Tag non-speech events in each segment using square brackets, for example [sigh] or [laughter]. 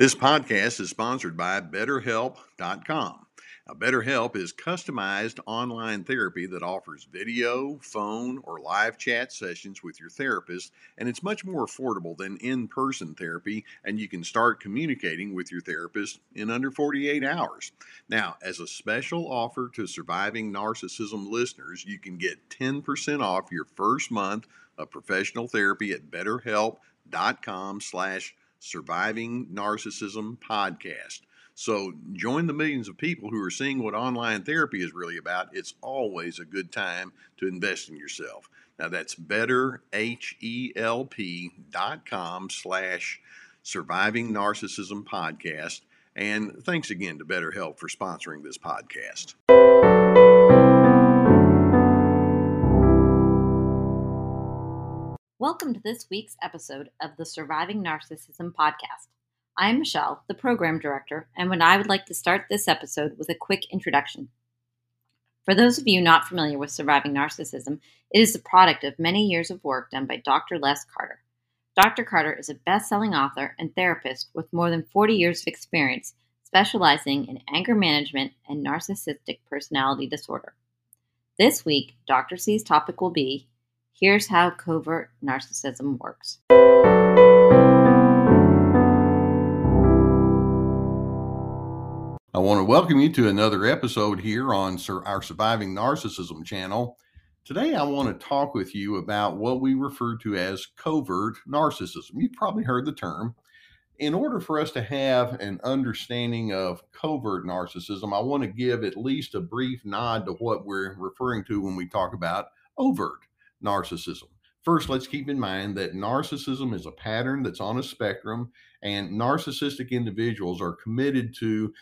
This podcast is sponsored by BetterHelp.com. BetterHelp is customized online therapy that offers video, phone, or live chat sessions with your therapist, and it's much more affordable than in person therapy, and you can start communicating with your therapist in under 48 hours. Now, as a special offer to surviving narcissism listeners, you can get 10% off your first month of professional therapy at betterhelp.com slash Surviving Narcissism podcast. So join the millions of people who are seeing what online therapy is really about. It's always a good time to invest in yourself. Now that's betterhelp.com slash surviving narcissism podcast. And thanks again to BetterHelp for sponsoring this podcast. Welcome to this week's episode of the Surviving Narcissism podcast. I'm Michelle, the program director, and when I would like to start this episode with a quick introduction. For those of you not familiar with Surviving Narcissism, it is the product of many years of work done by Dr. Les Carter. Dr. Carter is a best selling author and therapist with more than 40 years of experience specializing in anger management and narcissistic personality disorder. This week, Dr. C's topic will be Here's how covert narcissism works. Want to welcome you to another episode here on our Surviving Narcissism channel. Today, I want to talk with you about what we refer to as covert narcissism. You've probably heard the term. In order for us to have an understanding of covert narcissism, I want to give at least a brief nod to what we're referring to when we talk about overt narcissism. First, let's keep in mind that narcissism is a pattern that's on a spectrum, and narcissistic individuals are committed to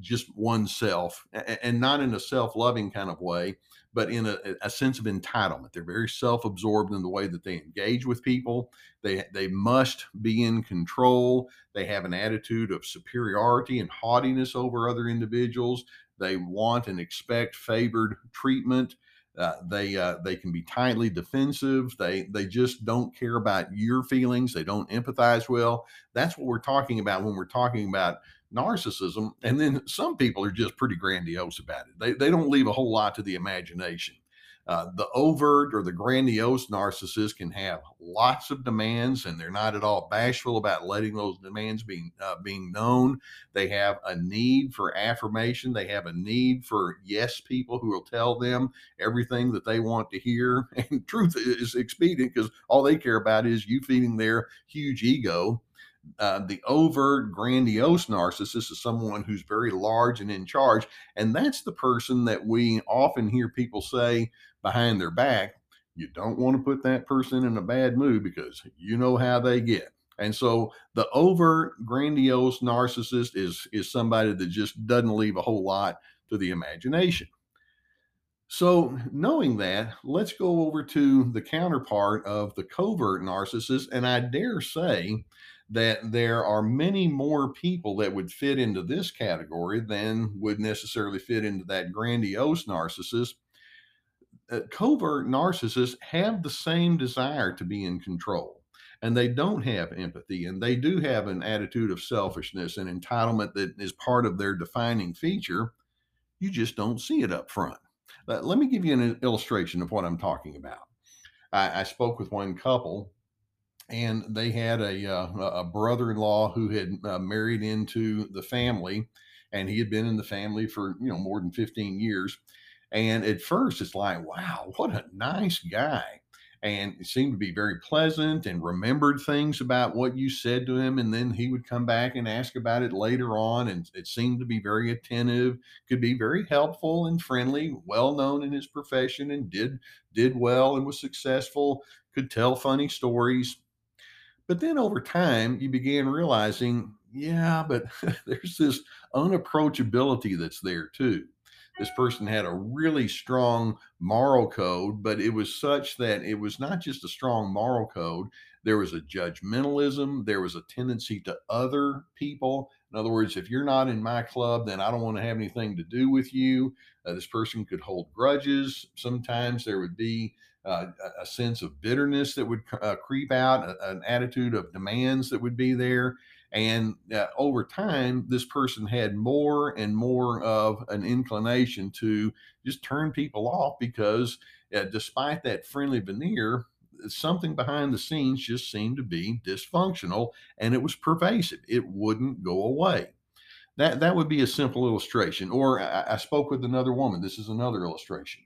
just oneself and not in a self loving kind of way, but in a, a, sense of entitlement. They're very self absorbed in the way that they engage with people. They, they must be in control. They have an attitude of superiority and haughtiness over other individuals. They want and expect favored treatment. Uh, they uh, they can be tightly defensive. They they just don't care about your feelings. They don't empathize well. That's what we're talking about when we're talking about narcissism. And then some people are just pretty grandiose about it. They they don't leave a whole lot to the imagination. Uh, the overt or the grandiose narcissist can have lots of demands, and they're not at all bashful about letting those demands being uh, being known. They have a need for affirmation. They have a need for yes people who will tell them everything that they want to hear. [laughs] And truth is expedient because all they care about is you feeding their huge ego. Uh, the overt grandiose narcissist is someone who's very large and in charge. And that's the person that we often hear people say, behind their back, you don't want to put that person in a bad mood because you know how they get. And so the overt grandiose narcissist is is somebody that just doesn't leave a whole lot to the imagination. So, knowing that, let's go over to the counterpart of the covert narcissist. And I dare say that there are many more people that would fit into this category than would necessarily fit into that grandiose narcissist. Uh, covert narcissists have the same desire to be in control and they don't have empathy and they do have an attitude of selfishness and entitlement that is part of their defining feature. You just don't see it up front. Uh, let me give you an illustration of what i'm talking about. I, I spoke with one couple and they had a, uh, a brother-in-law who had uh, married into the family and he had been in the family for you know more than 15 years and at first, it's like, wow, what a nice guy. And it seemed to be very pleasant and remembered things about what you said to him. And then he would come back and ask about it later on. And it seemed to be very attentive, could be very helpful and friendly, well known in his profession and did did well and was successful, could tell funny stories. But then over time, you began realizing, yeah, but [laughs] there's this unapproachability that's there too this person had a really strong moral code, but it was such that it was not just a strong moral code. There was a judgmentalism. There was a tendency to other people In other words, if you're not in my club, then I don't want to have anything to do with you. Uh, this person could hold grudges. Sometimes there would be uh, a sense of bitterness that would uh, creep out, an attitude of demands that would be there. And uh, over time, this person had more and more of an inclination to just turn people off because, uh, despite that friendly veneer, something behind the scenes just seemed to be dysfunctional and it was pervasive. It wouldn't go away. That, that would be a simple illustration. Or I, I spoke with another woman. This is another illustration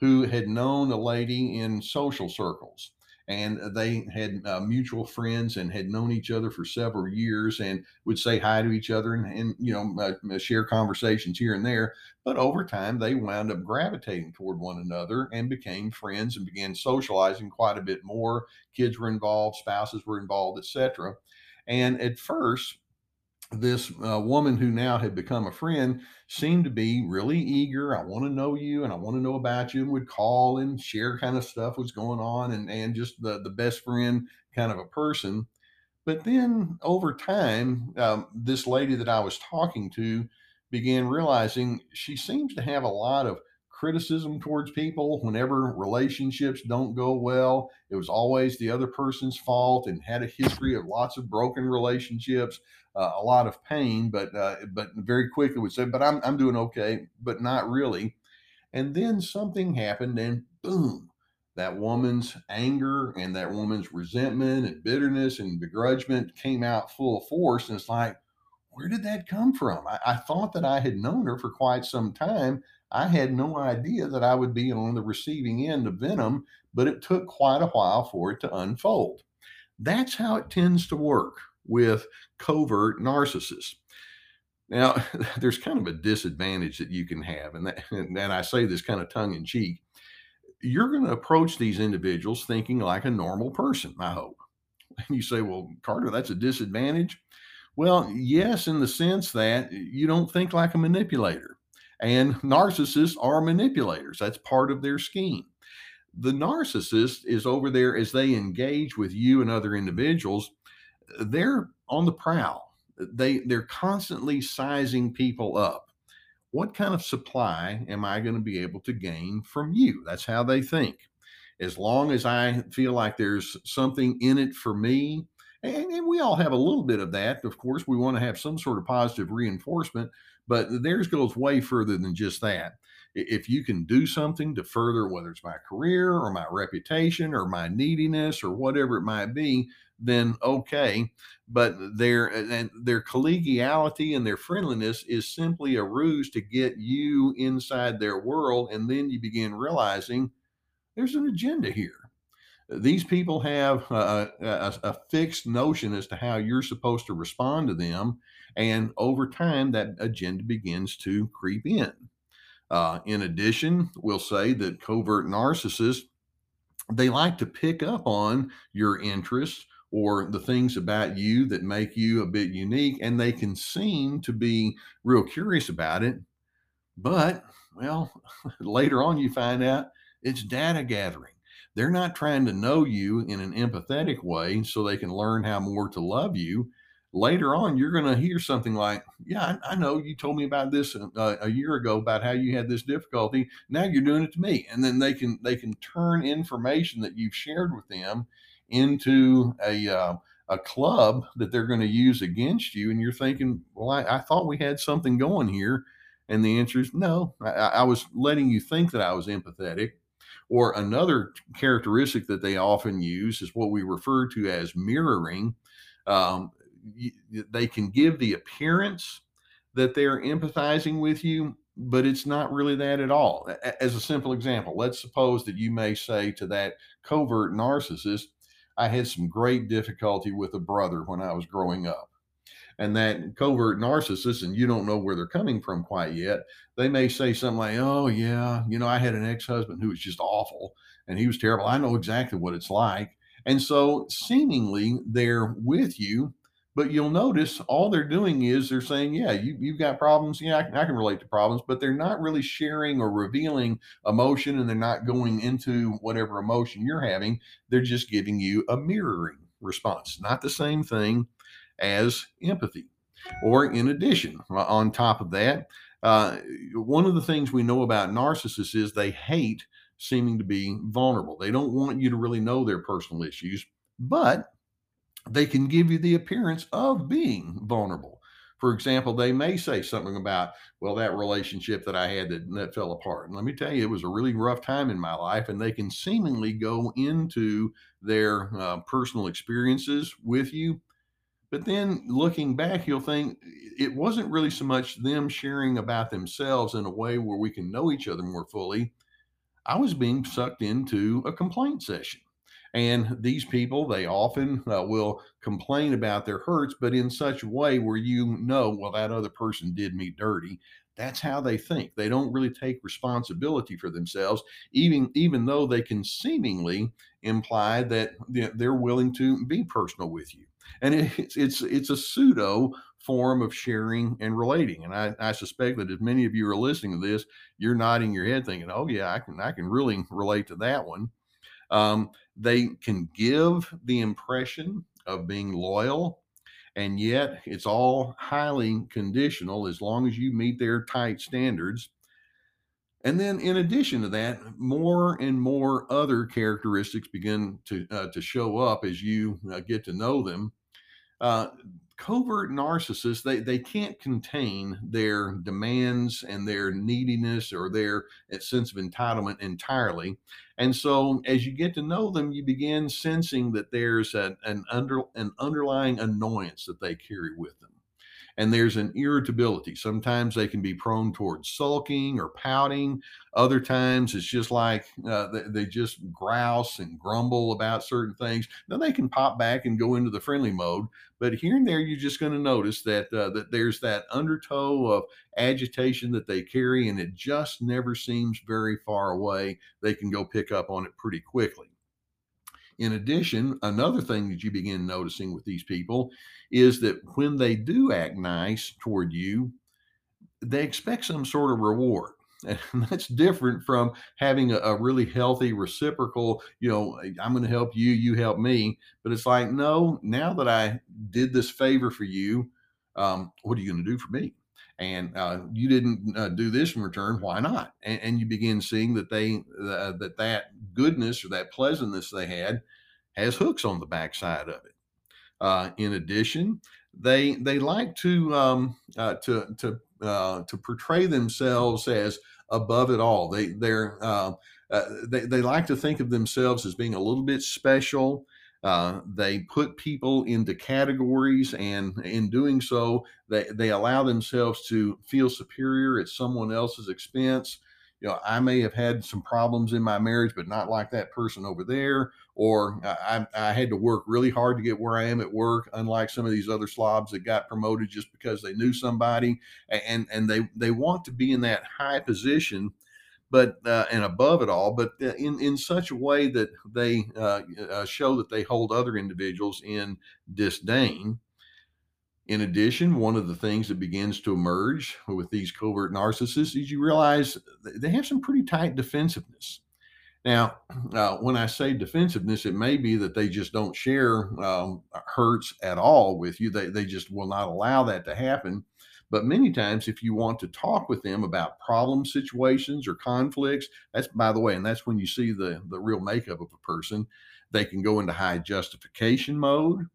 who had known a lady in social circles. And they had uh, mutual friends and had known each other for several years and would say hi to each other and, and you know uh, share conversations here and there. But over time they wound up gravitating toward one another and became friends and began socializing quite a bit more. Kids were involved spouses were involved etc and at first this uh, woman who now had become a friend seemed to be really eager. I want to know you and I want to know about you and would call and share kind of stuff was going on and, and just the, the best friend kind of a person. But then over time, um, this lady that I was talking to began realizing she seems to have a lot of criticism towards people whenever relationships don't go well. It was always the other person's fault and had a history of lots of broken relationships, uh, a lot of pain, but uh, but very quickly would say, "But I'm I'm doing okay," but not really. And then something happened, and boom, that woman's anger and that woman's resentment and bitterness and begrudgment came out full force. And it's like, where did that come from? I, I thought that I had known her for quite some time I had no idea that I would be on the receiving end of venom, but it took quite a while for it to unfold. That's how it tends to work with covert narcissists. Now, [laughs] there's kind of a disadvantage that you can have, and, that, and I say this kind of tongue in cheek. You're going to approach these individuals thinking like a normal person, I hope. And you say, well, Carter, that's a disadvantage. Well, yes, in the sense that you don't think like a manipulator. And narcissists are manipulators. That's part of their scheme. The narcissist is over there as they engage with you and other individuals. They're on the prowl. They they're constantly sizing people up. What kind of supply am I going to be able to gain from you? That's how they think. As long as I feel like there's something in it for me, and, and, we all have a little bit of that. Of course, we want to have some sort of positive reinforcement, but theirs goes way further than just that. If you can do something to further, whether it's my career or my reputation or my neediness or whatever it might be, then okay. But their and their collegiality and their friendliness is simply a ruse to get you inside their world, and then you begin realizing there's an agenda here these people have a, a, a, fixed notion as to how you're supposed to respond to them. And over time, that agenda begins to creep in. Uh, in addition, we'll say that covert narcissists, they like to pick up on your interests or the things about you that make you a bit unique, and they can seem to be real curious about it. But, well, [laughs] later on, you find out it's data gathering they're not trying to know you in an empathetic way so they can learn how more to love you. Later on, you're going to hear something like, Yeah, I, I, know you told me about this uh, a year ago about how you had this difficulty. Now you're doing it to me. And then they can they can turn information that you've shared with them into a uh, a club that they're going to use against you. And you're thinking, Well, I, I thought we had something going here. And the answer is no. I, I was letting you think that I was empathetic or another characteristic that they often use is what we refer to as mirroring. Um, they can give the appearance that they're empathizing with you, but it's not really that at all. As a simple example, let's suppose that you may say to that covert narcissist, I had some great difficulty with a brother when I was growing up and that covert narcissist, and you don't know where they're coming from quite yet, they may say something like, Oh, yeah, you know, I had an ex husband who was just awful and he was terrible. I know exactly what it's like. And so, seemingly, they're with you, but you'll notice all they're doing is they're saying, Yeah, you, you've got problems. Yeah, I, I can relate to problems, but they're not really sharing or revealing emotion and they're not going into whatever emotion you're having. They're just giving you a mirroring response, not the same thing as empathy. Or in addition, on top of that, uh, one of the things we know about narcissists is they hate seeming to be vulnerable. They don't want you to really know their personal issues, but they can give you the appearance of being vulnerable. For example, they may say something about, well, that relationship that I had that, that fell apart. And let me tell you, it was a really rough time in my life. And they can seemingly go into their uh, personal experiences with you. But then looking back, you'll think it wasn't really so much them sharing about themselves in a way where we can know each other more fully. I was being sucked into a complaint session. And these people, they often uh, will complain about their hurts, but in such a way where you know, well, that other person did me dirty. That's how they think. They don't really take responsibility for themselves, even even though they can seemingly imply that they're willing to be personal with you. And it's it's it's a pseudo form of sharing and relating. And I, I suspect that as many of you are listening to this, you're nodding your head thinking, "Oh yeah, I can I can really relate to that one." Um, they can give the impression of being loyal, and yet it's all highly conditional as long as you meet their tight standards. And then, in addition to that, more and more other characteristics begin to uh, to show up as you uh, get to know them. Uh, covert narcissists they they can't contain their demands and their neediness or their eh, sense of entitlement entirely and so as you get to know them you begin sensing that there's an, an under an underlying annoyance that they carry with them and there's an irritability. Sometimes they can be prone towards sulking or pouting. Other times it's just like uh, they, they, just grouse and grumble about certain things. Now they can pop back and go into the friendly mode, but here and there you're just going to notice that uh, that there's that undertow of agitation that they carry, and it just never seems very far away. They can go pick up on it pretty quickly. In addition, another thing that you begin noticing with these people is that when they do act nice toward you, they expect some sort of reward. And [laughs] that's different from having a, a really healthy reciprocal, you know, I'm going to help you, you help me. But it's like, no, now that I did this favor for you, um, what are you going to do for me? And uh, you didn't uh, do this in return why not? And, and you begin seeing that they uh, that that goodness or that pleasantness they had has hooks on the backside of it. Uh, in addition they they like to um, uh, to to uh, to portray themselves as above it all. They they're they, they like to think of themselves as being a little bit special uh, they put people into categories, and in doing so, they, they allow themselves to feel superior at someone else's expense. You know, I may have had some problems in my marriage, but not like that person over there. Or I, I had to work really hard to get where I am at work, unlike some of these other slobs that got promoted just because they knew somebody. And and they they want to be in that high position but uh, and above it all, but uh, in in such a way that they uh, uh, show that they hold other individuals in disdain. In addition, one of the things that begins to emerge with these covert narcissists is you realize they have some pretty tight defensiveness. Now, uh, when I say defensiveness, it may be that they just don't share um, hurts at all with you. They, they just will not allow that to happen. But many times, if you want to talk with them about problem situations or conflicts, that's by the way, and that's when you see the the real makeup of a person. They can go into high justification mode.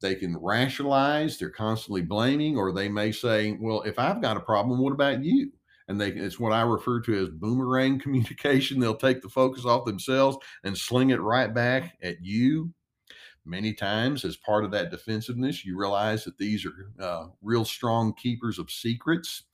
They can rationalize. They're constantly blaming, or they may say, "Well, if I've got a problem, what about you?" and they it's what I refer to as boomerang [laughs] communication. They'll take the focus off themselves and sling it right back at you Many times, as part of that defensiveness, you realize that these are uh, real strong keepers of secrets.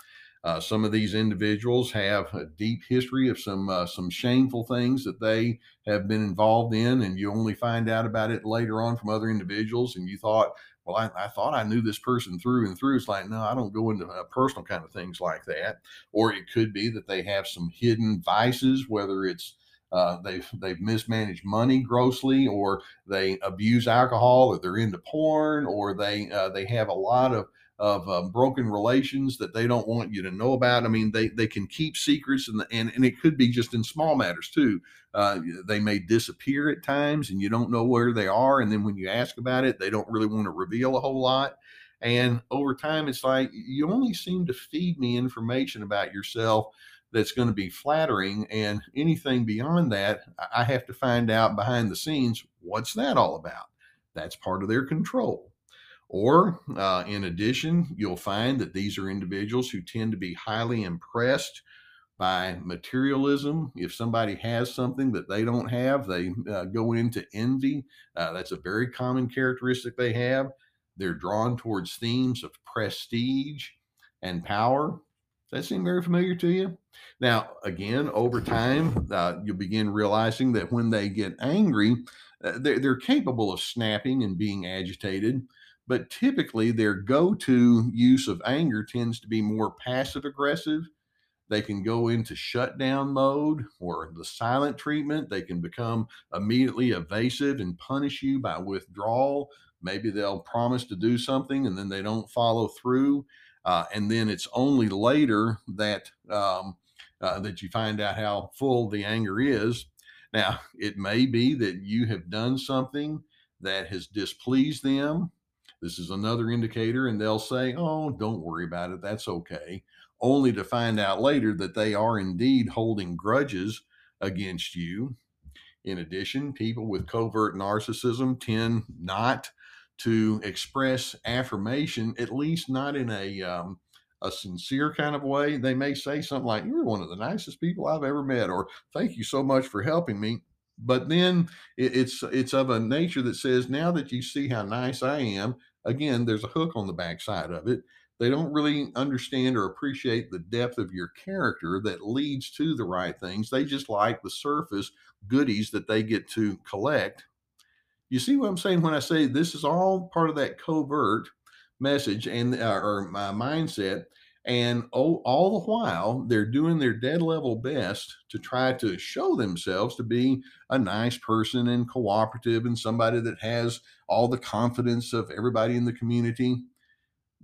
Uh, some of these individuals have a deep history of some uh, some shameful things that they have been involved in, and you only find out about it later on from other individuals. And you thought, well, I, I, thought I knew this person through and through. It's like, no, I don't go into uh, personal kind of things like that. Or it could be that they have some hidden vices, whether it's uh, they've they've mismanaged money grossly, or they abuse alcohol, or they're into porn, or they uh, they have a lot of of um, broken relations that they don't want you to know about. I mean, they they can keep secrets, and and and it could be just in small matters too. Uh, they may disappear at times, and you don't know where they are. And then when you ask about it, they don't really want to reveal a whole lot. And over time, it's like you only seem to feed me information about yourself that's going to be flattering. And anything beyond that, I have to find out behind the scenes what's that all about? That's part of their control. Or, uh, in addition, you'll find that these are individuals who tend to be highly impressed by materialism. If somebody has something that they don't have, they uh, go into envy. Uh, that's a very common characteristic they have. They're drawn towards themes of prestige and power. That seem very familiar to you? Now, again, over time, uh, you'll begin realizing that when they get angry, uh, they're, they're capable of snapping and being agitated, but typically their go to use of anger tends to be more passive aggressive. They can go into shutdown mode or the silent treatment. They can become immediately evasive and punish you by withdrawal. Maybe they'll promise to do something and then they don't follow through. Uh, and then it's only later that um, uh, that you find out how full the anger is. Now, it may be that you have done something that has displeased them. This is another indicator, and they'll say, Oh, don't worry about it. That's okay. Only to find out later that they are indeed holding grudges against you. In addition, people with covert narcissism tend not to express affirmation, at least not in a um, a sincere kind of way. They may say something like, You're one of the nicest people I've ever met, or thank you so much for helping me. But then it's it's of a nature that says, now that you see how nice I am, again, there's a hook on the backside of it. They don't really understand or appreciate the depth of your character that leads to the right things. They just like the surface goodies that they get to collect. You see what I'm saying when I say this is all part of that covert message and uh, or my mindset and oh, all the while they're doing their dead level best to try to show themselves to be a nice person and cooperative and somebody that has all the confidence of everybody in the community.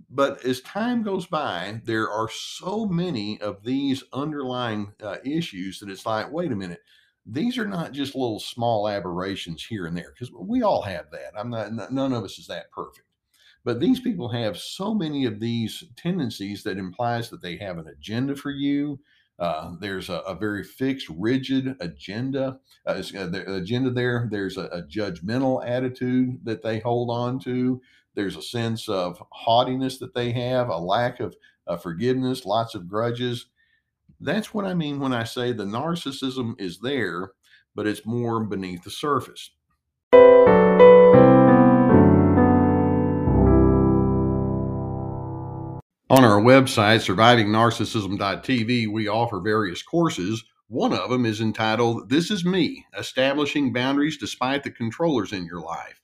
But as time goes by there are so many of these underlying uh, issues that it's like wait a minute these are not just little small aberrations here and there because we all have that i'm not none of us is that perfect but these people have so many of these tendencies that implies that they have an agenda for you. Uh, there's a, a, very fixed, rigid agenda. Uh, uh, the agenda there. There's a, a, judgmental attitude that they hold on to. There's a sense of haughtiness that they have, a lack of uh, forgiveness, lots of grudges. That's what I mean when I say the narcissism is there, but it's more beneath the surface. On our website, survivingnarcissism.tv, we offer various courses. One of them is entitled This Is Me Establishing Boundaries Despite the Controllers in Your Life.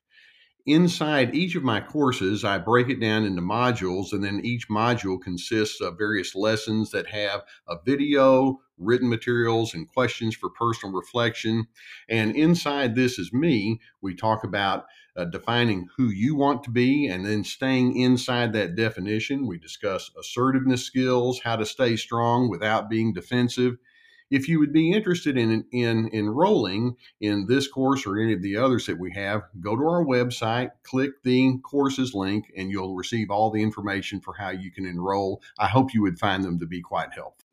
Inside each of my courses, I break it down into modules, and then each module consists of various lessons that have a video, written materials, and questions for personal reflection. And inside This Is Me, we talk about uh, defining who you want to be and then staying inside that definition. We discuss assertiveness skills, how to stay strong without being defensive if you would be interested in, in enrolling in this course or any of the others that we have, go to our website, click the courses link, and you'll receive all the information for how you can enroll. I hope you would find them to be quite helpful.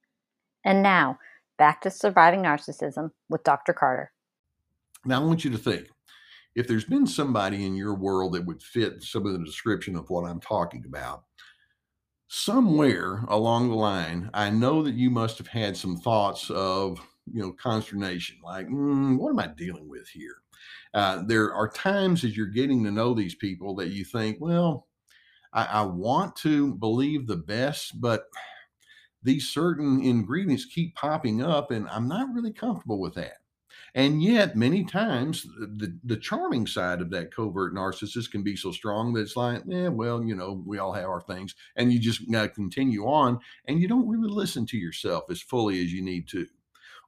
And now, back to surviving narcissism with Dr. Carter. Now, I want you to think if there's been somebody in your world that would fit some of the description of what I'm talking about, somewhere along the line, I know that you must have had some thoughts of, you know, consternation, like, mm, what am I dealing with here? Uh, there are times as you're getting to know these people that you think, well, I, I want to believe the best, but these certain ingredients keep popping up, and I'm not really comfortable with that. And yet, many times, the, the charming side of that covert narcissist can be so strong that it's like, yeah, well, you know, we all have our things. And you just got to continue on and you don't really listen to yourself as fully as you need to.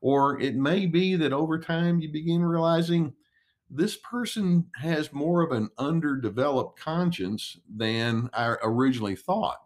Or it may be that over time you begin realizing this person has more of an underdeveloped conscience than I originally thought.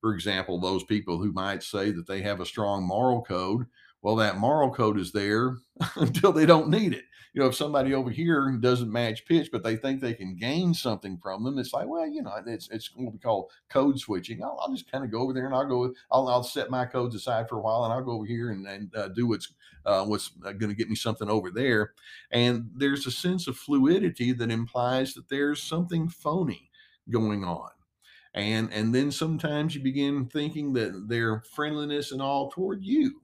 For example, those people who might say that they have a strong moral code Well, that moral code is there [laughs] until they don't need it. You know, if somebody over here doesn't match pitch, but they think they can gain something from them, it's like, well, you know, it's it's what we call code switching. I'll, I'll just kind of go over there and I'll go, I'll, I'll set my codes aside for a while and I'll go over here and, and uh, do what's uh, what's uh, going to get me something over there. And there's a sense of fluidity that implies that there's something phony going on and and then sometimes you begin thinking that their friendliness and all toward you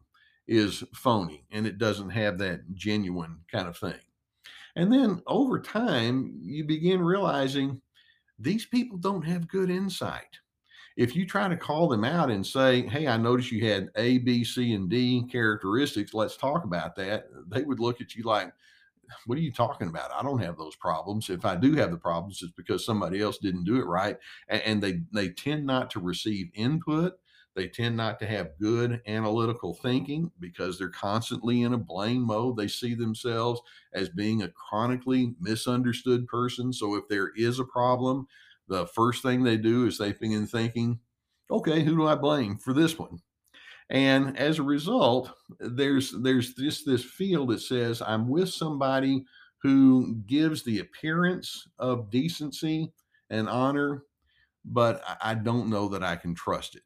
is phony and it doesn't have that genuine kind of thing and then over time you begin realizing these people don't have good insight if you try to call them out and say hey i noticed you had a b c and d characteristics let's talk about that they would look at you like what are you talking about? I don't have those problems. If I do have the problems, it's because somebody else didn't do it right. And, they they tend not to receive input. They tend not to have good analytical thinking because they're constantly in a blame mode. They see themselves as being a chronically misunderstood person. So if there is a problem, the first thing they do is they begin thinking, okay, who do I blame for this one? And as a result, there's there's just this feel that says I'm with somebody who gives the appearance of decency and honor, but I don't know that I can trust it.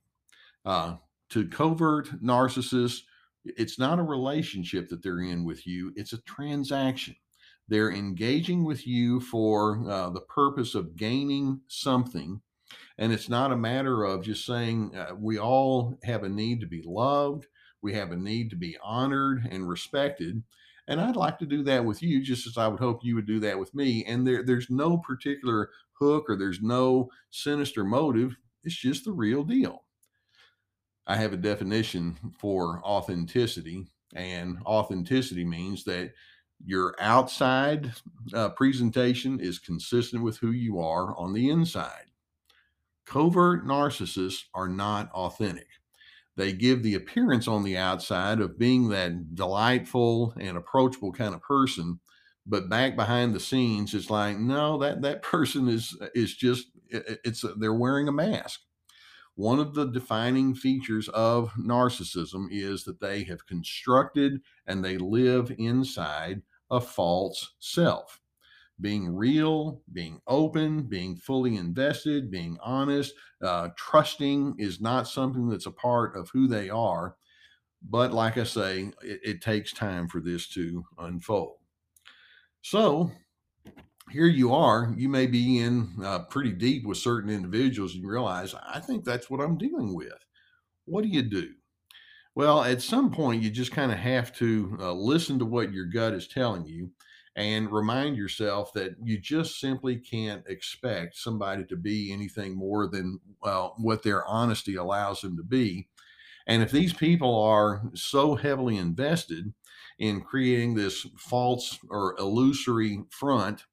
Uh, to covert narcissists, it's not a relationship that they're in with you, it's a transaction. They're engaging with you for uh, the purpose of gaining something and it's not a matter of just saying uh, we all have a need to be loved, we have a need to be honored and respected. And I'd like to do that with you, just as I would hope you would do that with me. And there, there's no particular hook or there's no sinister motive. It's just the real deal. I have a definition for authenticity, and authenticity means that your outside uh, presentation is consistent with who you are on the inside. Covert narcissists are not authentic. They give the appearance on the outside of being that delightful and approachable kind of person, but back behind the scenes, it's like, no, that that person is is just it's they're wearing a mask. One of the defining features of narcissism is that they have constructed and they live inside a false self being real, being open, being fully invested, being honest, uh, trusting is not something that's a part of who they are. But like I say, it, it takes time for this to unfold. So here you are. You may be in uh, pretty deep with certain individuals and realize, I think that's what I'm dealing with. What do you do? Well, at some point, you just kind of have to uh, listen to what your gut is telling you and remind yourself that you just simply can't expect somebody to be anything more than well, what their honesty allows them to be. And if these people are so heavily invested in creating this false or illusory front,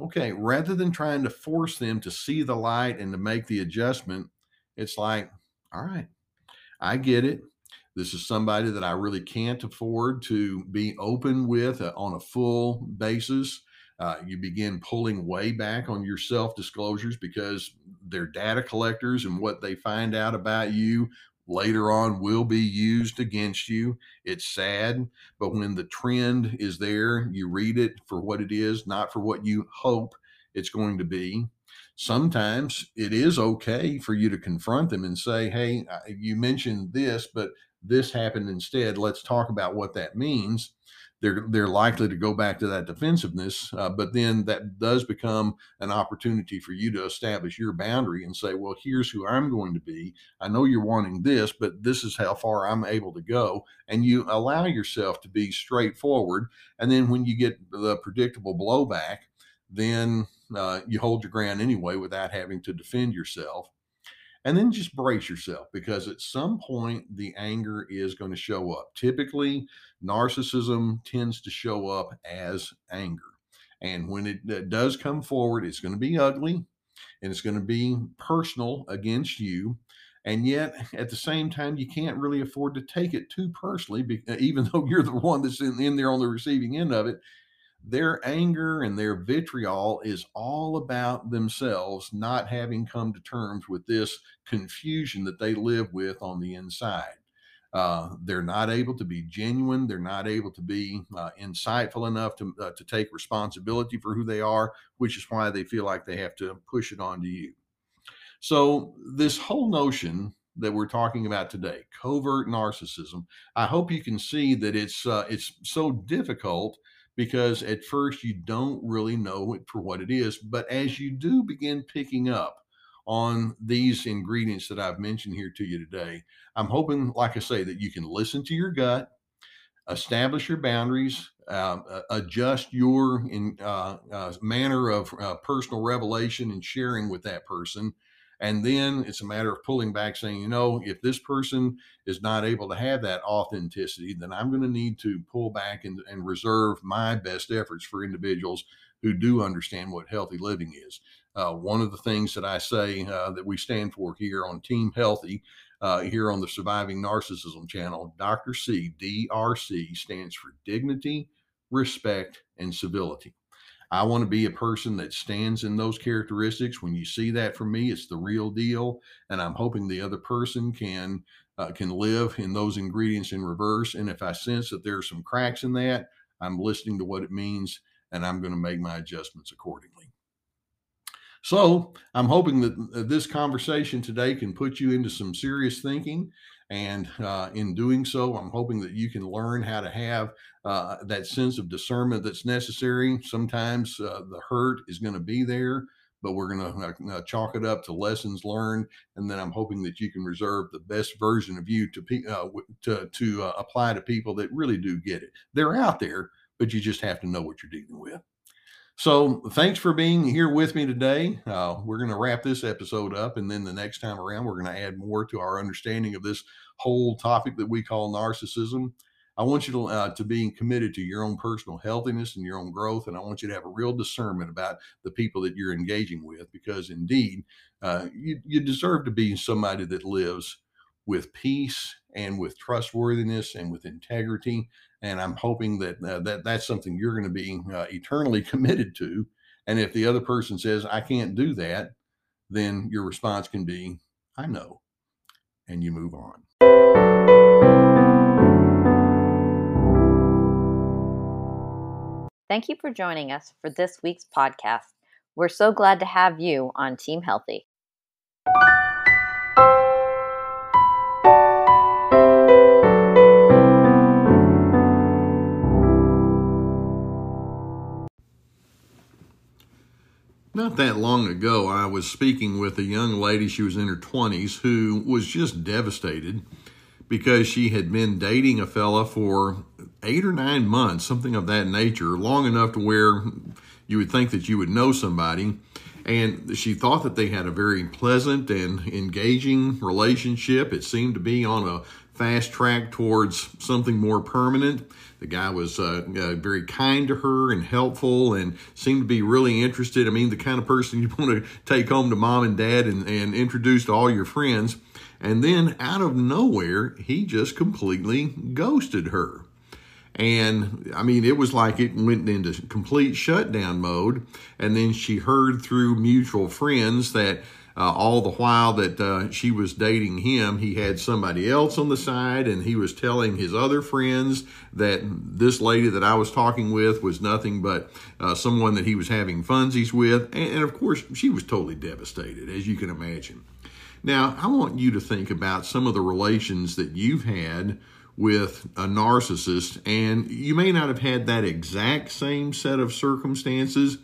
okay, rather than trying to force them to see the light and to make the adjustment, it's like, all right, I get it. This is somebody that I really can't afford to be open with uh, on a full basis. Uh, you begin pulling way back on your self disclosures because they're data collectors and what they find out about you later on will be used against you. It's sad, but when the trend is there, you read it for what it is, not for what you hope it's going to be. Sometimes it is okay for you to confront them and say, Hey, you mentioned this, but this happened instead. Let's talk about what that means. They're they're likely to go back to that defensiveness, uh, but then that does become an opportunity for you to establish your boundary and say, well, here's who I'm going to be. I know you're wanting this, but this is how far I'm able to go, and you allow yourself to be straightforward. And then when you get the predictable blowback, then uh, you hold your ground anyway without having to defend yourself and then just brace yourself because at some point the anger is going to show up. Typically, narcissism tends to show up as anger. And when it does come forward, it's going to be ugly and it's going to be personal against you. And yet, at the same time, you can't really afford to take it too personally, [laughs] even though you're the one that's in, in there on the receiving end of it their anger and their vitriol is all about themselves not having come to terms with this confusion that they live with on the inside. Uh, they're not able to be genuine. They're not able to be uh, insightful enough to, uh, to take responsibility for who they are, which is why they feel like they have to push it onto you. So, this whole notion that we're talking about today, covert narcissism, I hope you can see that it's uh, it's so difficult because at first you don't really know it for what it is, but as you do begin picking up on these ingredients that I've mentioned here to you today, I'm hoping, like I say, that you can listen to your gut, establish your boundaries, uh, adjust your in, uh, uh, manner of uh, personal revelation and sharing with that person, and then it's a matter of pulling back, saying, you know, if this person is not able to have that authenticity, then I'm going to need to pull back and, and reserve my best efforts for individuals who do understand what healthy living is. Uh, one of the things that I say uh, that we stand for here on Team Healthy, uh, here on the Surviving Narcissism channel, Dr. C, DRC, stands for dignity, respect, and civility. I want to be a person that stands in those characteristics. When you see that from me, it's the real deal, and I'm hoping the other person can uh, can live in those ingredients in reverse. And if I sense that there are some cracks in that, I'm listening to what it means, and I'm going to make my adjustments accordingly. So I'm hoping that this conversation today can put you into some serious thinking and uh, in doing so, I'm hoping that you can learn how to have uh, that sense of discernment that's necessary. Sometimes uh, the hurt is going to be there, but we're going to uh, uh, chalk it up to lessons learned. And then I'm hoping that you can reserve the best version of you to uh, to, to apply to people that really do get it. They're out there, but you just have to know what you're dealing with. So, thanks for being here with me today. Uh, we're going to wrap this episode up, and then the next time around, we're going to add more to our understanding of this whole topic that we call narcissism. I want you to, uh, to be committed to your own personal healthiness and your own growth, and I want you to have a real discernment about the people that you're engaging with, because indeed, uh, you, you deserve to be somebody that lives with peace and with trustworthiness and with integrity and I'm hoping that uh, that that's something you're going to be uh, eternally [laughs] committed to. And if the other person says I can't do that, then your response can be I know, and you move on. Thank you for joining us for this week's podcast. We're so glad to have you on Team Healthy. Not that long ago, I was speaking with a young lady, she was in her 20s, who was just devastated because she had been dating a fella for eight or nine months, something of that nature, long enough to where you would think that you would know somebody. And she thought that they had a very pleasant and engaging relationship. It seemed to be on a fast track towards something more permanent. The guy was uh, uh, very kind to her and helpful and seemed to be really interested. I mean, the kind of person [laughs] you want to take home to mom and dad and, and introduce to all your friends. And then out of nowhere, he just completely ghosted her. And I mean, it was like it went into complete shutdown mode. And then she heard through mutual friends that uh, all the while that uh, she was dating him, he had somebody else on the side, and he was telling his other friends that this lady that I was talking with was nothing but uh, someone that he was having funsies with. And, and of course, she was totally devastated, as you can imagine. Now, I want you to think about some of the relations that you've had with a narcissist, and you may not have had that exact same set of circumstances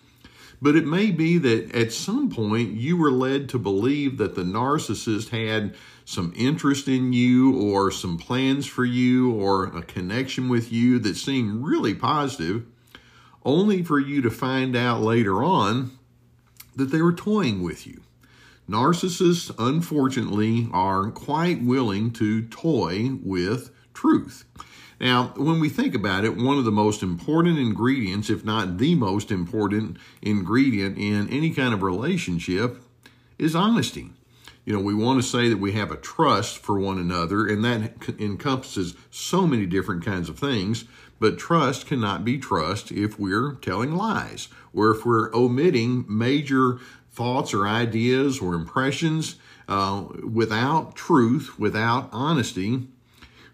but it may be that at some point you were led to believe that the narcissist had some interest in you or some plans for you or a connection with you that seemed really positive, only for you to find out later on that they were toying with you. Narcissists, unfortunately, are quite willing to toy with truth. Now, when we think about it, one of the most important ingredients, if not the most important ingredient in any kind of relationship, is honesty. You know, we want to say that we have a trust for one another, and that encompasses so many different kinds of things. But trust cannot be trust if we're telling lies or if we're omitting major thoughts or ideas or impressions uh, without truth, without honesty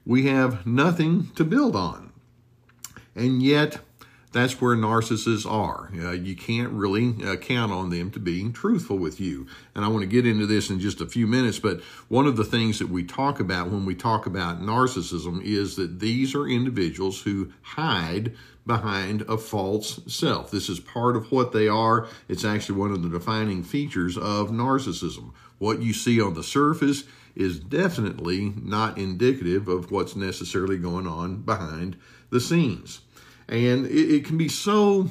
we have nothing to build on. And yet, that's where narcissists are. Uh, you can't really uh, count on them to be truthful with you. And I want to get into this in just a few minutes, but one of the things that we talk about when we talk about narcissism is that these are individuals who hide behind a false self. This is part of what they are. It's actually one of the defining features of narcissism. What you see on the surface is definitely not indicative of what's necessarily going on behind the scenes and it, it can be so.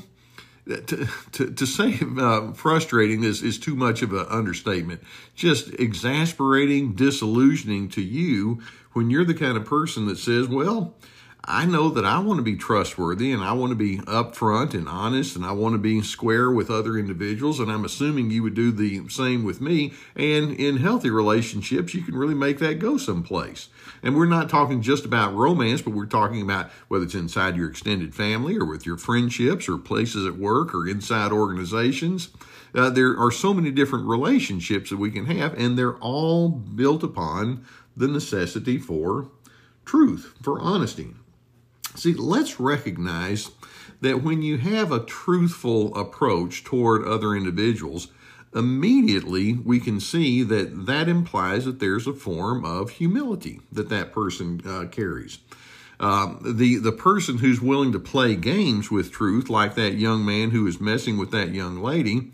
To, to, to say uh, frustrating is, is too much of an understatement. Just exasperating, disillusioning to you when you're the kind of person that says, well, I know that I want to be trustworthy and I want to be upfront and honest and I want to be square with other individuals. And I'm assuming you would do the same with me. And in healthy relationships, you can really make that go someplace. And we're not talking just about romance, but we're talking about whether it's inside your extended family or with your friendships or places at work or inside organizations. Uh, there are so many different relationships that we can have, and they're all built upon the necessity for truth, for honesty. See, let's recognize that when you have a truthful approach toward other individuals, immediately we can see that that implies that there's a form of humility that that person uh, carries. Uh, the the person who's willing to play games with truth, like that young man who is messing with that young lady,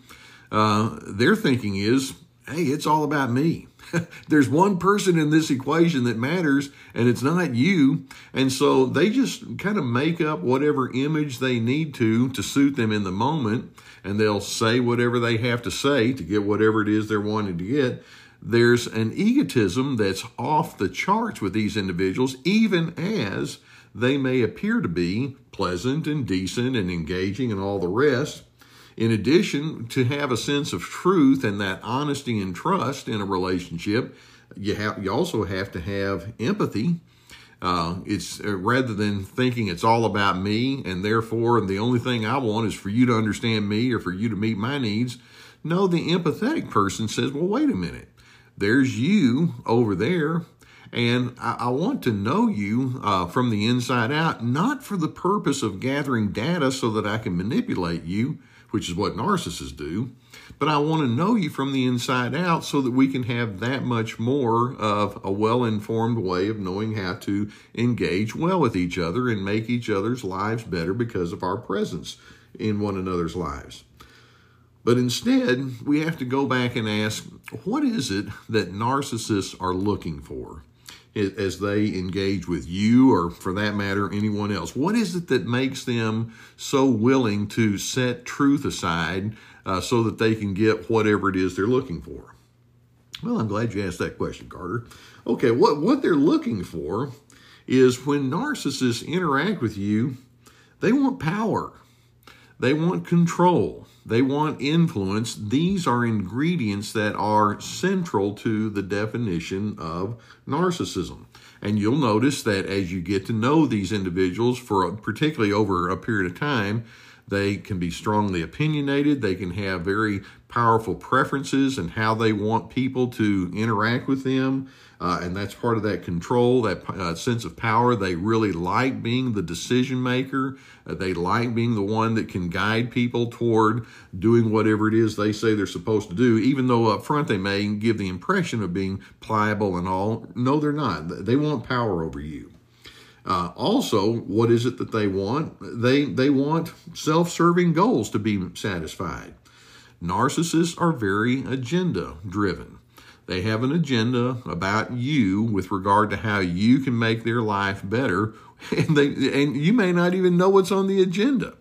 uh, their thinking is, "Hey, it's all about me. [laughs] There's one person in this equation that matters, and it's not you. And so they just kind of make up whatever image they need to to suit them in the moment, and they'll say whatever they have to say to get whatever it is they're wanting to get. There's an egotism that's off the charts with these individuals, even as they may appear to be pleasant and decent and engaging and all the rest. In addition, to have a sense of truth and that honesty and trust in a relationship, you have you also have to have empathy. Uh, it's uh, rather than thinking it's all about me and therefore the only thing I want is for you to understand me or for you to meet my needs. No, the empathetic person says, "Well, wait a minute. There's you over there." And I, want to know you uh, from the inside out, not for the purpose of gathering data so that I can manipulate you, which is what narcissists do. But I want to know you from the inside out so that we can have that much more of a well informed way of knowing how to engage well with each other and make each other's lives better because of our presence in one another's lives. But instead, we have to go back and ask what is it that narcissists are looking for? As they engage with you or for that matter anyone else. What is it that makes them so willing to set truth aside uh, so that they can get whatever it is they're looking for? Well i'm glad you asked that question carter. Okay what, what they're looking for is when narcissists interact with you they want power. They want control they want influence. These are ingredients that are central to the definition of narcissism. And you'll notice that as you get to know these individuals for a, particularly over a period of time, they can be strongly opinionated. They can have very powerful preferences and how they want people to interact with them. Uh, and that's part of that control, that uh, sense of power. They really like being the decision maker. Uh, they like being the one that can guide people toward doing whatever it is they say they're supposed to do, even though up front they may give the impression of being pliable and all. No, they're not. They want power over you. Uh, also, what is it that they want? They they want self-serving goals to be satisfied. Narcissists are very agenda driven. They have an agenda about you with regard to how you can make their life better, [laughs] and they and you may not even know what's on the agenda.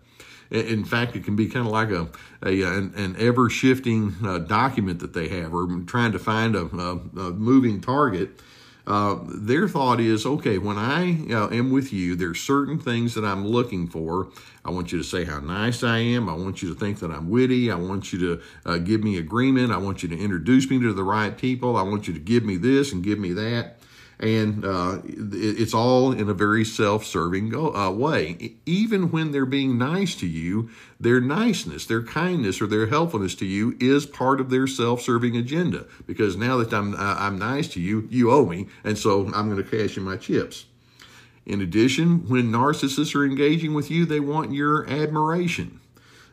In fact, it can be kind of like a, a an, an ever shifting uh, document that they have, or trying to find a, a, a moving target uh, their thought is okay, when I uh, am with you, there's certain things that I'm looking for. I want you to say how nice I am. I want you to think that I'm witty. I want you to uh, give me agreement. I want you to introduce me to the right people. I want you to give me this and give me that and uh, it's all in a very self-serving uh, way. Even when they're being nice to you, their niceness, their kindness, or their helpfulness to you is part of their self-serving agenda. Because now that I'm I'm nice to you, you owe me, and so I'm going to cash in my chips. In addition, when narcissists are engaging with you, they want your admiration.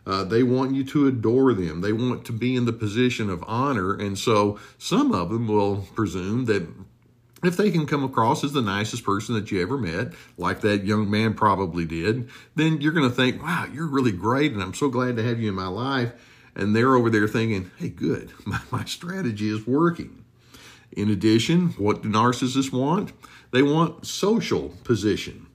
Uh, they want you to adore them. They want to be in the position of honor. And so some of them will presume that if they can come across as the nicest person that you ever met, like that young man probably did, then you're going to think, wow, you're really great. And I'm so glad to have you in my life. And they're over there thinking, hey, good, [laughs] my, my strategy is working. In addition, what do narcissists want? They want social position.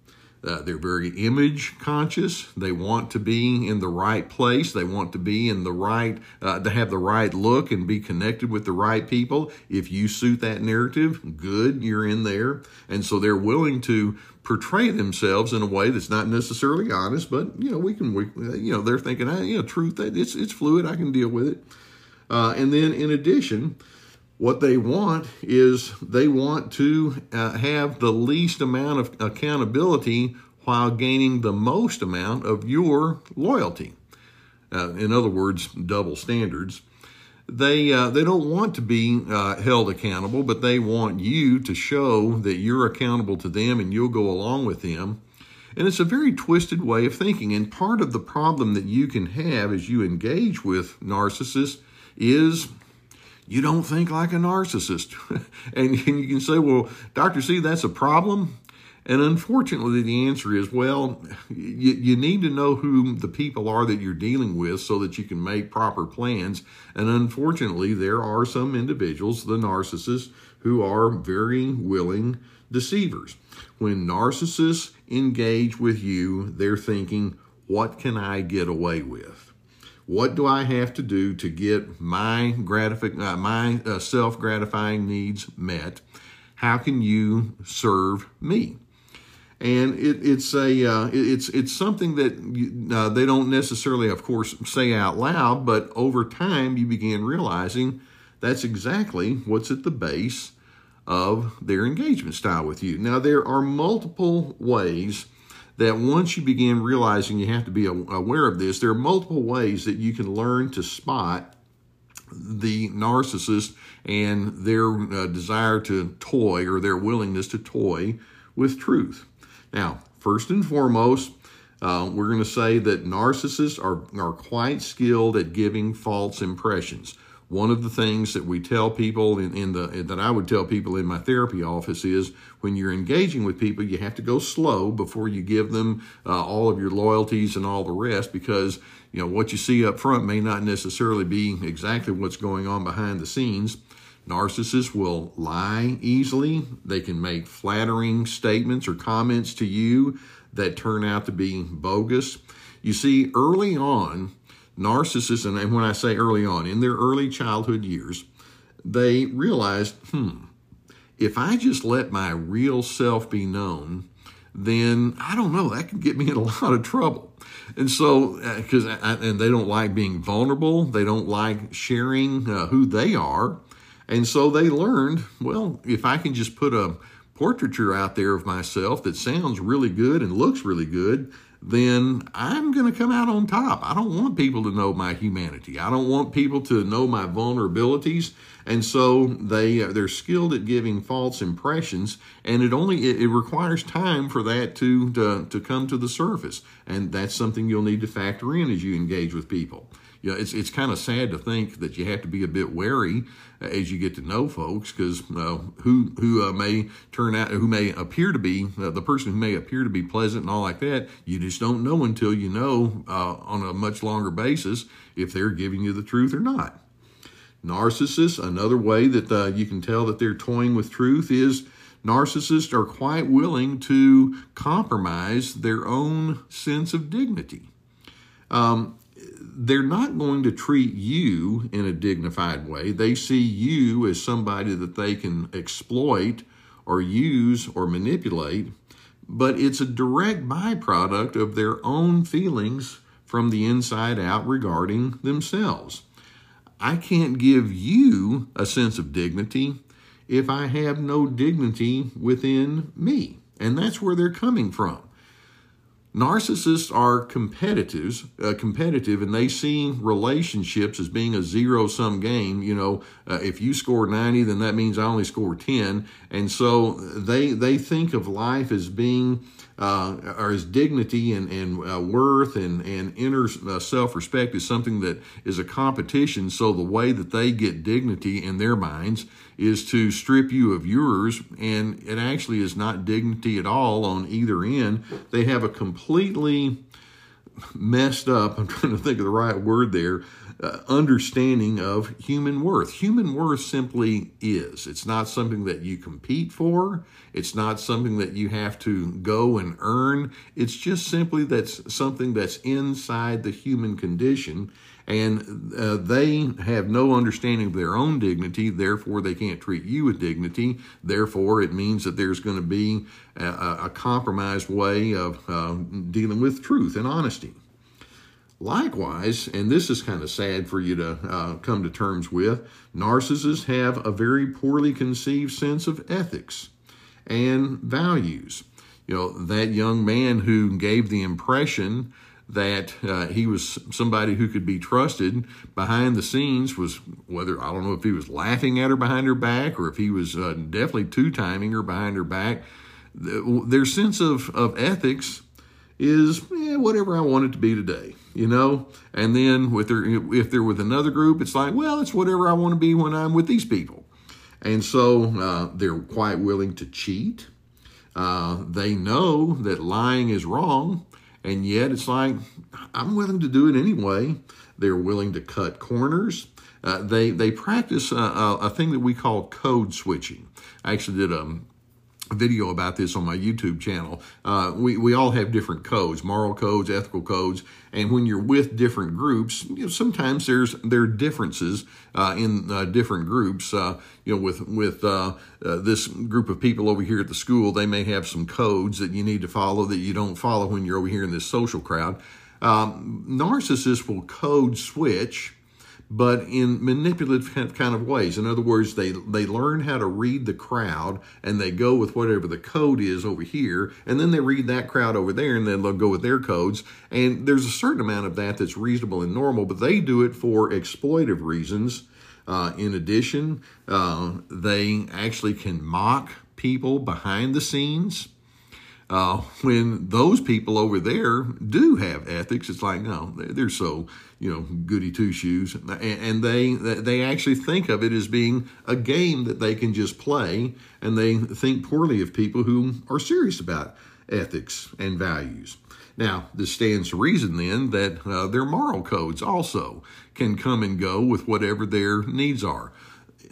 Uh, they're very image conscious. They want to be in the right place. They want to be in the right, uh, to have the right look and be connected with the right people. If you suit that narrative, good, you're in there. And so they're willing to portray themselves in a way that's not necessarily honest, but you know we can, we, you know, they're thinking, ah, you know, truth, it's it's fluid. I can deal with it. Uh, and then in addition, what they want is they want to uh, have the least amount of accountability while gaining the most amount of your loyalty. Uh, in other words, double standards. They uh, they don't want to be uh, held accountable, but they want you to show that you're accountable to them and you'll go along with them. And it's a very twisted way of thinking. And part of the problem that you can have as you engage with narcissists is you don't think like a narcissist. [laughs] and, and you can say, well, Dr. C, that's a problem. And unfortunately, the answer is well, you, you need to know who the people are that you're dealing with so that you can make proper plans. And unfortunately, there are some individuals, the narcissists, who are very willing deceivers. When narcissists engage with you, they're thinking, what can I get away with? What do I have to do to get my gratific- uh, my uh, self gratifying needs met? How can you serve me? And it, it's a uh, it's it's something that you, uh, they don't necessarily, of course, say out loud, but over time you begin realizing that's exactly what's at the base of their engagement style with you. Now there are multiple ways that once you begin realizing you have to be aware of this, there are multiple ways that you can learn to spot the narcissist and their uh, desire to toy or their willingness to toy with truth. Now, first and foremost, uh, we're going to say that narcissists are, are quite skilled at giving false impressions. One of the things that we tell people in, in the that I would tell people in my therapy office is when you're engaging with people, you have to go slow before you give them uh, all of your loyalties and all the rest because you know what you see up front may not necessarily be exactly what's going on behind the scenes. Narcissists will lie easily. They can make flattering statements or comments to you that turn out to be bogus. You see, early on, narcissists, and when I say early on, in their early childhood years, they realized, hmm, if I just let my real self be known, then I don't know, that could get me in a [laughs] lot of trouble. And so, because uh, and they don't like being vulnerable, they don't like sharing uh, who they are, and so they learned, well, if I can just put a portraiture out there of myself that sounds really good and looks really good, then I'm going to come out on top. I don't want people to know my humanity. I don't want people to know my vulnerabilities. And so they uh, they're skilled at giving false impressions, and it only it, it requires time for that to, to to come to the surface. And that's something you'll need to factor in as you engage with people you know, it's it's kind of sad to think that you have to be a bit wary uh, as you get to know folks because uh, who who uh, may turn out who may appear to be uh, the person who may appear to be pleasant and all like that you just don't know until you know uh, on a much longer basis if they're giving you the truth or not. Narcissists, another way that uh, you can tell that they're toying with truth is narcissists are quite willing to compromise their own sense of dignity. Um, they're not going to treat you in a dignified way. They see you as somebody that they can exploit or use or manipulate, but it's a direct byproduct of their own feelings from the inside out regarding themselves. I can't give you a sense of dignity if I have no dignity within me. And that's where they're coming from Narcissists are competitors, uh, competitive, and they see relationships as being a zero-sum game. You know, uh, if you score 90, then that means I only score 10, and so they they think of life as being uh, or as dignity and, and uh, worth and, and inner uh, self respect is something that is a competition. So the way that they get dignity in their minds is to strip you of yours, and it actually is not dignity at all on either end. They have a completely messed up, I'm trying to think of the right word there, uh, understanding of human worth. Human worth simply is. It's not something that you compete for. It's not something that you have to go and earn. It's just simply that's something that's inside the human condition. And uh, they have no understanding of their own dignity, therefore, they can't treat you with dignity. Therefore, it means that there's going to be a, a compromised way of uh, dealing with truth and honesty. Likewise, and this is kind of sad for you to uh, come to terms with, narcissists have a very poorly conceived sense of ethics and values. You know, that young man who gave the impression that uh, he was somebody who could be trusted behind the scenes was whether I don't know if he was laughing at her behind her back or if he was uh, definitely two timing her behind her back. Their sense of, of ethics is eh, whatever I want it to be today you know. And then with their, if they're with another group, it's like, well, it's whatever I want to be when I'm with these people. And so uh, they're quite willing to cheat. Uh, they know that lying is wrong, and yet it's like, I'm willing to do it anyway. They're willing to cut corners. Uh, they they practice a, a, a, thing that we call code switching. I actually did a video about this on my YouTube channel. Uh, we, we all have different codes, moral codes, ethical codes, and when you're with different groups, you know, sometimes there's there are differences uh, in uh, different groups. Uh, you know, with with uh, uh, this group of people over here at the school, they may have some codes that you need to follow that you don't follow when you're over here in this social crowd. Um, narcissists will code switch but in manipulative kind of ways. In other words, they, they learn how to read the crowd and they go with whatever the code is over here, and then they read that crowd over there and then they'll go with their codes. And there's a certain amount of that that's reasonable and normal, but they do it for exploitive reasons. Uh, in addition, uh, they actually can mock people behind the scenes. Uh, when those people over there do have ethics, it's like no, they're so you know goody two shoes, and they they actually think of it as being a game that they can just play, and they think poorly of people who are serious about ethics and values. Now, this stands to reason then that uh, their moral codes also can come and go with whatever their needs are.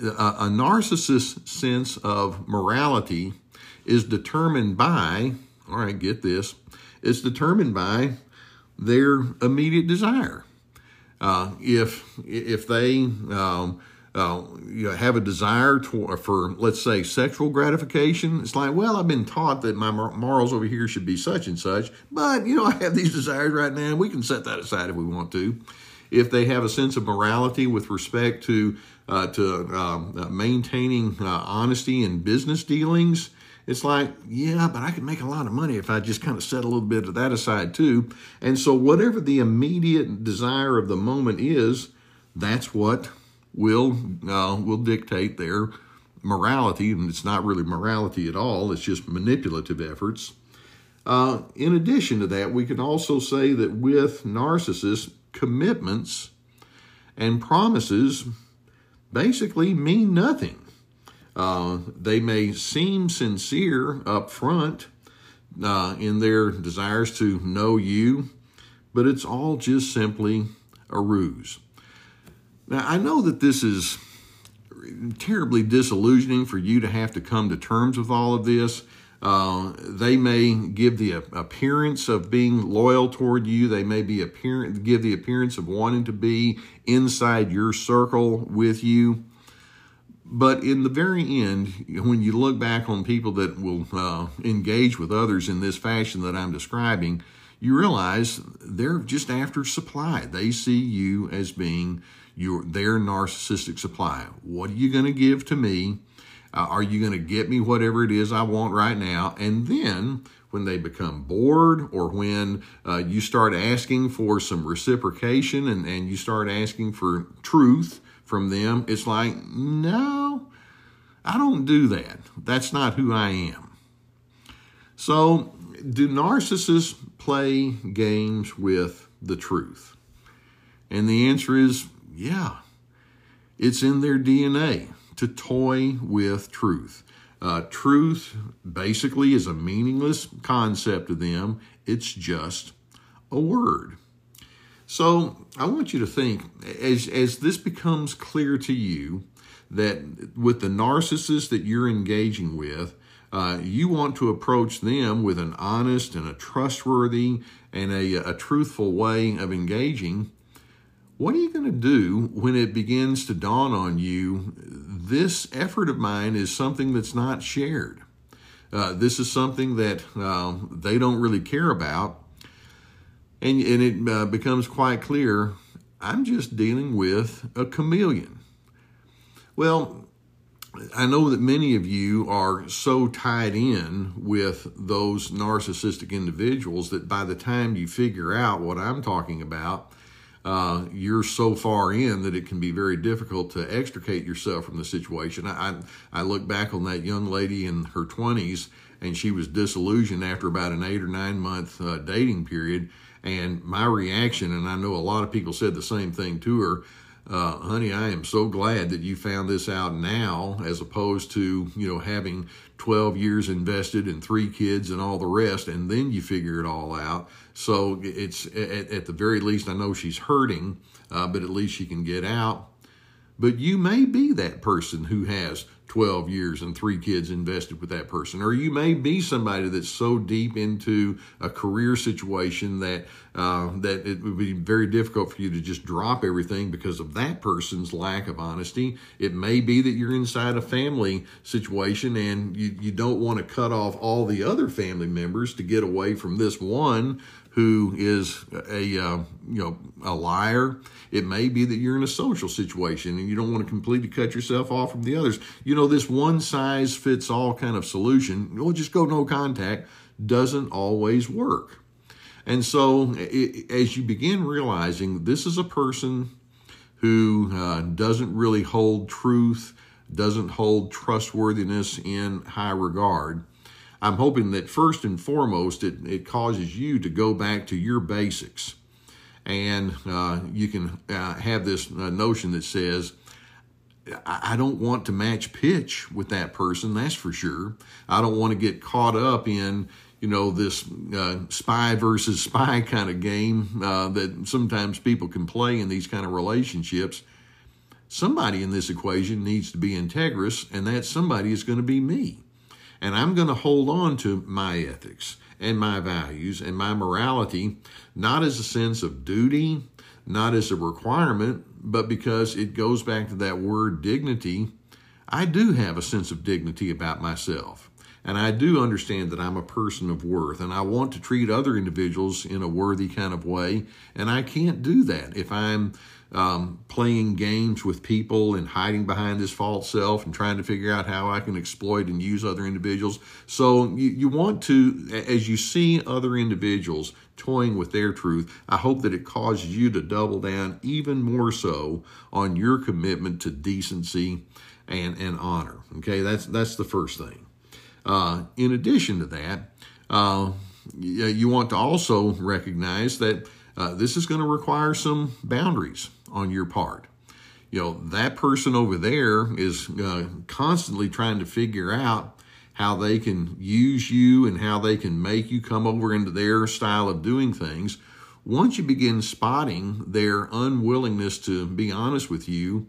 A, a narcissist's sense of morality is determined by, all right, get this, it's determined by their immediate desire. Uh, if if they um, uh, you know, have a desire to, for, let's say, sexual gratification, it's like, well, I've been taught that my morals over here should be such and such, but you know, I have these desires right now. and We can set that aside if we want to. If they have a sense of morality with respect to uh, to um, uh, maintaining uh, honesty in business dealings, it's like, yeah, but I could make a lot of money if I just kind of set a little bit of that aside too. And so, whatever the immediate desire of the moment is, that's what will uh, will dictate their morality. And it's not really morality at all; it's just manipulative efforts. Uh, in addition to that, we can also say that with narcissists, commitments and promises basically mean nothing. Uh, they may seem sincere up front uh, in their desires to know you, but it's all just simply a ruse. Now, I know that this is terribly disillusioning for you to have to come to terms with all of this. Uh, they may give the appearance of being loyal toward you. They may be appearance, give the appearance of wanting to be inside your circle with you. But in the very end, when you look back on people that will uh, engage with others in this fashion that I'm describing, you realize they're just after supply. They see you as being your their narcissistic supply. What are you going to give to me? Uh, are you going to get me whatever it is I want right now? And then when they become bored or when uh, you start asking for some reciprocation and, and you start asking for truth from them, it's like, no, I don't do that. That's not who I am. So, do narcissists play games with the truth? And the answer is yeah. It's in their DNA to toy with truth. Uh, truth basically is a meaningless concept to them, it's just a word. So I want you to think as, as this becomes clear to you that with the narcissist that you're engaging with, uh, you want to approach them with an honest and a trustworthy and a, a truthful way of engaging. What are you going to do when it begins to dawn on you this effort of mine is something that's not shared? Uh, this is something that uh, they don't really care about. And, and it uh, becomes quite clear I'm just dealing with a chameleon. Well, I know that many of you are so tied in with those narcissistic individuals that by the time you figure out what I'm talking about, uh, you're so far in that it can be very difficult to extricate yourself from the situation. I, I look back on that young lady in her 20s, and she was disillusioned after about an eight or nine month uh, dating period. And my reaction, and I know a lot of people said the same thing to her, uh, honey, I am so glad that you found this out now, as opposed to you know having 12 years invested and three kids and all the rest, and then you figure it all out. So it's at, at the very least, I know she's hurting, uh, but at least she can get out. But you may be that person who has 12 years and three kids invested with that person. Or you may be somebody that's so deep into a career situation that uh, that it would be very difficult for you to just drop everything because of that person's lack of honesty. It may be that you're inside a family situation and you, you don't want to cut off all the other family members to get away from this one who is a uh, you know a liar. It may be that you're in a social situation and you don't want to completely cut yourself off from the others. You know, this one size fits all kind of solution, well, just go no contact, doesn't always work. And so, it, as you begin realizing this is a person who uh, doesn't really hold truth, doesn't hold trustworthiness in high regard, I'm hoping that first and foremost, it, it causes you to go back to your basics. And uh, you can uh, have this uh, notion that says, I don't want to match pitch with that person, that's for sure. I don't want to get caught up in, you know, this uh, spy versus [laughs] spy kind of game uh, that sometimes people can play in these kind of relationships. Somebody in this equation needs to be integrous, and that somebody is going to be me. And I'm going to hold on to my ethics and my values and my morality, not as a sense of duty, not as a requirement, but because it goes back to that word dignity. I do have a sense of dignity about myself. And I do understand that I'm a person of worth and I want to treat other individuals in a worthy kind of way. And I can't do that if I'm um, playing games with people and hiding behind this false self and trying to figure out how I can exploit and use other individuals. So you, you want to, as you see other individuals toying with their truth, I hope that it causes you to double down even more so on your commitment to decency and, and honor. Okay, that's that's the first thing. Uh, in addition to that, uh, you want to also recognize that uh, this is going to require some boundaries on your part. You know, that person over there is uh, constantly trying to figure out how they can use you and how they can make you come over into their style of doing things. Once you begin spotting their unwillingness to be honest with you,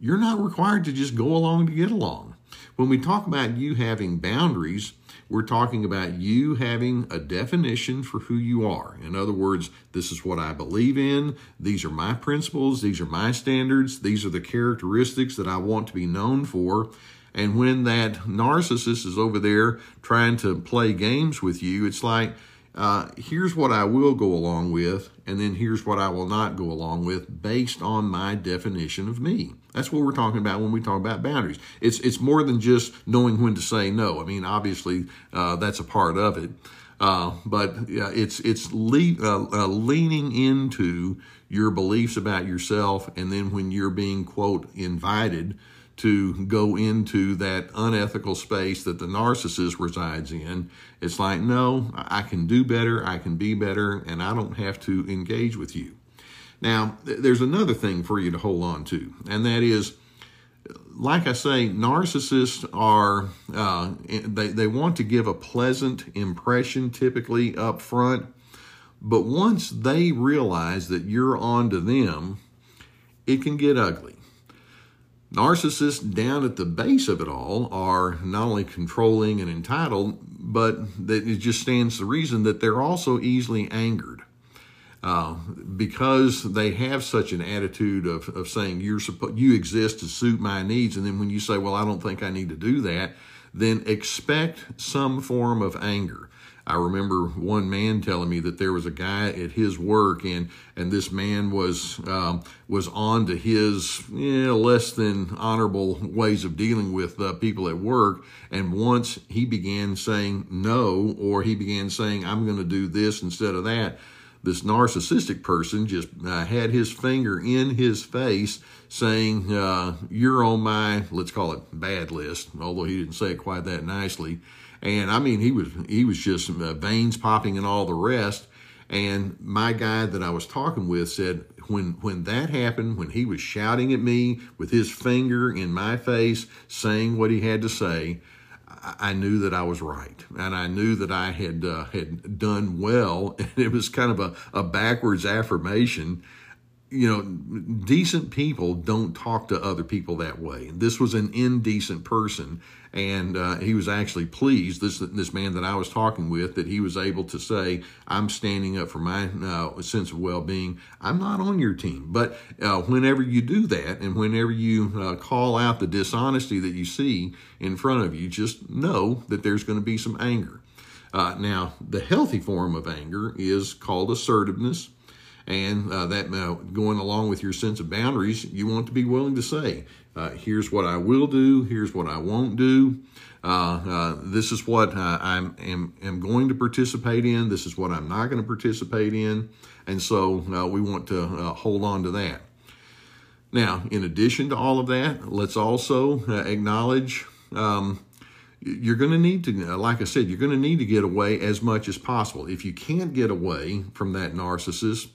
you're not required to just go along to get along. When we talk about you having boundaries, we're talking about you having a definition for who you are. In other words, this is what I believe in. These are my principles. These are my standards. These are the characteristics that I want to be known for. And when that narcissist is over there trying to play games with you, it's like, uh, here's what I will go along with, and then here's what I will not go along with based on my definition of me. That's what we're talking about when we talk about boundaries. It's it's more than just knowing when to say no. I mean, obviously uh, that's a part of it, Uh, but it's it's le- uh, uh, leaning into your beliefs about yourself, and then when you're being quote invited to go into that unethical space that the narcissist resides in, it's like, no, I can do better, I can be better, and I don't have to engage with you. Now, there's another thing for you to hold on to, and that is like I say, narcissists are, uh, they, they want to give a pleasant impression typically up front. But once they realize that you're on to them, it can get ugly. Narcissists down at the base of it all are not only controlling and entitled, but it just stands to reason that they're also easily angered. Uh, because they have such an attitude of, of saying you're supposed you exist to suit my needs, and then when you say, "Well, I don't think I need to do that," then expect some form of anger. I remember one man telling me that there was a guy at his work, and and this man was um, was on to his you know, less than honorable ways of dealing with uh, people at work. And once he began saying no, or he began saying, "I'm going to do this instead of that," this narcissistic person just uh, had his finger in his face saying, uh, You're on my, let's call it bad list, although he didn't say it quite that nicely. And I mean, he was, he was just uh, veins popping and all the rest. And my guy that I was talking with said, when when that happened, when he was shouting at me with his finger in my face, saying what he had to say, I knew that I was right, and I knew that I had uh, had done well. [laughs] And it was kind of a, a backwards affirmation. You know, decent people don't talk to other people that way. This was an indecent person, and uh, he was actually pleased. This this man that I was talking with that he was able to say, "I'm standing up for my uh, sense of well-being. I'm not on your team." But uh, whenever you do that, and whenever you uh, call out the dishonesty that you see in front of you, just know that there's going to be some anger. Uh, now, the healthy form of anger is called assertiveness. And uh, that uh, going along with your sense of boundaries, you want to be willing to say, uh, here's what I will do, here's what I won't do. Uh, uh, this is what uh, I am, am going to participate in. This is what I'm not going to participate in. And so we want to hold on to that. Now, in addition to all of that, let's also acknowledge um, you're going to need to, like I said, you're going to need to get away as much as possible. If you can't get away from that narcissist,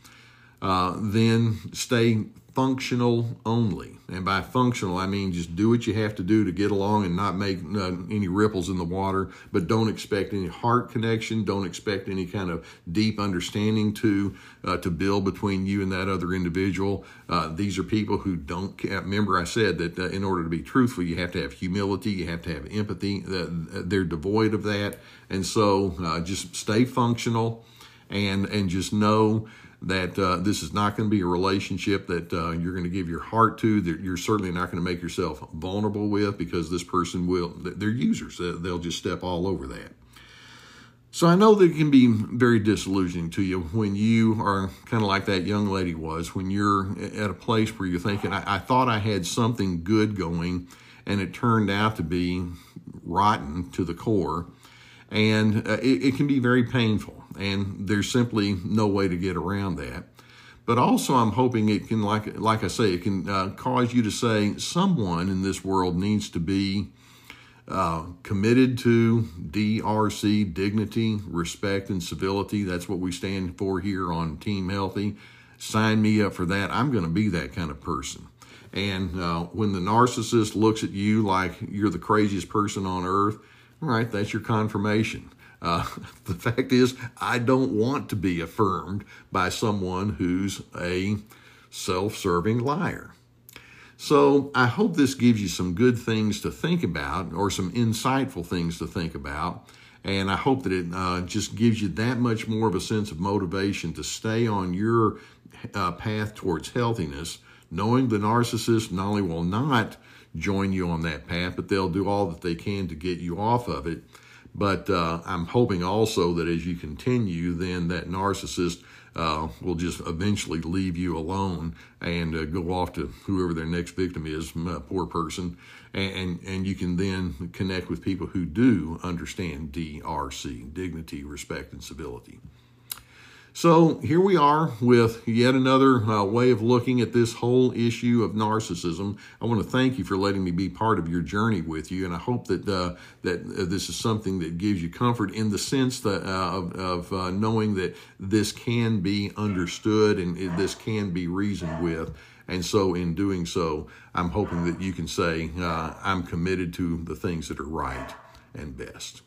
uh, then stay functional only. And by functional, I mean just do what you have to do to get along and not make uh, any ripples in the water, but don't expect any heart connection. Don't expect any kind of deep understanding to uh, to build between you and that other individual. Uh, these are people who don't. Remember, I said that uh, in order to be truthful, you have to have humility, you have to have empathy. they're devoid of that, and so uh, just stay functional, and and just know that uh, this is not going to be a relationship that uh, you're going to give your heart to that you're certainly not going to make yourself vulnerable with because this person will they're users. They'll just step all over that. So i know that it can be very disillusioning to you when you are kind of like that young lady was when you're at a place where you're thinking I, I thought i had something good going and it turned out to be rotten to the core. And uh, it, it can be very painful and there's simply no way to get around that. But also, I'm hoping it can, like like I say, it can uh, cause you to say someone in this world needs to be uh, committed to DRC dignity, respect, and civility. That's what we stand for here on Team Healthy. Sign me up for that. I'm going to be that kind of person. And uh, when the narcissist looks at you like you're the craziest person on earth, all right, that's your confirmation. Uh, [laughs] the fact is, I don't want to be affirmed by someone who's a self serving liar. So I hope this gives you some good things to think about or some insightful things to think about. And I hope that it uh, just gives you that much more of a sense of motivation to stay on your uh, path towards healthiness, knowing the narcissist not only will not join you on that path, but they'll do all that they can to get you off of it But uh, I'm hoping also that as you continue, then that narcissist uh, will just eventually leave you alone and uh, go off to whoever their next victim is, poor person, and and you can then connect with people who do understand DRC, dignity, respect, and civility. So here we are with yet another uh, way of looking at this whole issue of narcissism. I want to thank you for letting me be part of your journey with you, and I hope that uh, that uh, this is something that gives you comfort in the sense that uh, of, of uh, knowing that this can be understood and this can be reasoned with. And so, in doing so, I'm hoping that you can say, uh, I'm committed to the things that are right and best.